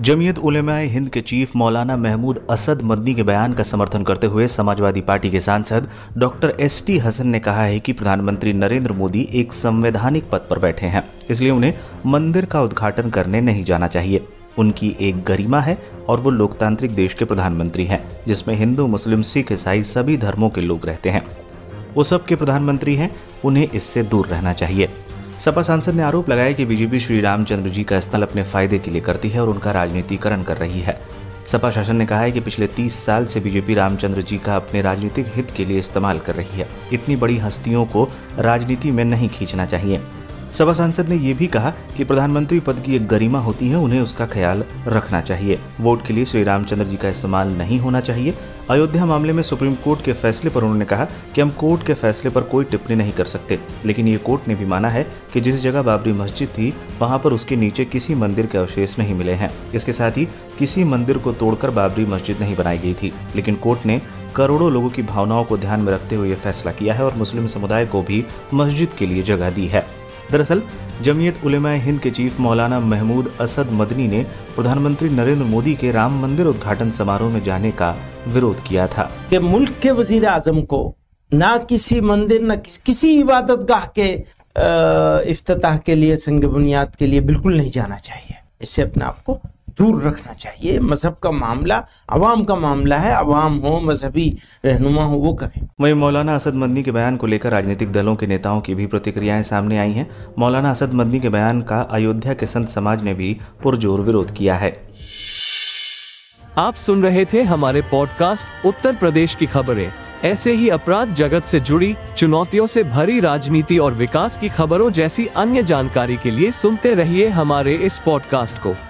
जमीयत उलेमाए हिंद के चीफ मौलाना महमूद असद मदनी के बयान का समर्थन करते हुए समाजवादी पार्टी के सांसद डॉक्टर एस टी हसन ने कहा है कि प्रधानमंत्री नरेंद्र मोदी एक संवैधानिक पद पर बैठे हैं, इसलिए उन्हें मंदिर का उद्घाटन करने नहीं जाना चाहिए। उनकी एक गरिमा है और वो लोकतांत्रिक देश के प्रधानमंत्री हैं, जिसमें हिंदू, मुस्लिम, सिख, ईसाई सभी धर्मों के लोग रहते हैं। वो सबके प्रधानमंत्री हैं, उन्हें इससे दूर रहना चाहिए। सपा सांसद ने आरोप लगाया कि बीजेपी श्री रामचंद्र जी का स्थल अपने फ़ायदे के लिए करती है और उनका राजनीतिकरण कर रही है। सपा शासन ने कहा है कि पिछले 30 साल से बीजेपी रामचंद्र जी का अपने राजनीतिक हित के लिए इस्तेमाल कर रही है। इतनी बड़ी हस्तियों को राजनीति में नहीं खींचना चाहिए। सभा सांसद ने यह भी कहा कि प्रधानमंत्री पद की एक गरिमा होती है, उन्हें उसका ख्याल रखना चाहिए। वोट के लिए श्री रामचंद्र जी का इस्तेमाल नहीं होना चाहिए। अयोध्या मामले में सुप्रीम कोर्ट के फैसले पर उन्होंने कहा कि हम कोर्ट के फैसले पर कोई टिप्पणी नहीं कर सकते, लेकिन ये कोर्ट ने भी माना है कि जिस जगह बाबरी मस्जिद थी, वहाँ पर उसके नीचे किसी मंदिर के अवशेष नहीं मिले हैं। इसके साथ ही किसी मंदिर को तोड़कर बाबरी मस्जिद नहीं बनाई गई थी, लेकिन कोर्ट ने करोड़ों लोगों की भावनाओं को ध्यान में रखते हुए यह फैसला किया है और मुस्लिम समुदाय को भी मस्जिद के लिए जगह दी है। दरअसल, जमीयत उलेमा हिंद के चीफ मौलाना महमूद असद मदनी ने प्रधानमंत्री नरेंद्र मोदी के राम मंदिर उद्घाटन समारोह में जाने का विरोध किया था। कि मुल्क के वज़ीर आज़म को न किसी मंदिर, न किसी इबादत गाह के इफ्तः के लिए संग बुनियाद के लिए बिल्कुल नहीं जाना चाहिए। इससे अपने आप को दूर रखना चाहिए। मज़हब का मामला अवाम का मामला है। अवाम हो मजहबी रहनुमा हो वो करें। वही मौलाना असद मदनी के बयान को लेकर राजनीतिक दलों के नेताओं की भी प्रतिक्रियाएँ सामने आई हैं। मौलाना असद मदनी के बयान का अयोध्या के संत समाज ने भी पुरजोर विरोध किया है। आप सुन रहे थे हमारे पॉडकास्ट उत्तर प्रदेश की खबरें। ऐसे ही अपराध जगत से जुड़ी चुनौतियों से भरी राजनीति और विकास की खबरों जैसी अन्य जानकारी के लिए सुनते रहिए हमारे इस पॉडकास्ट को।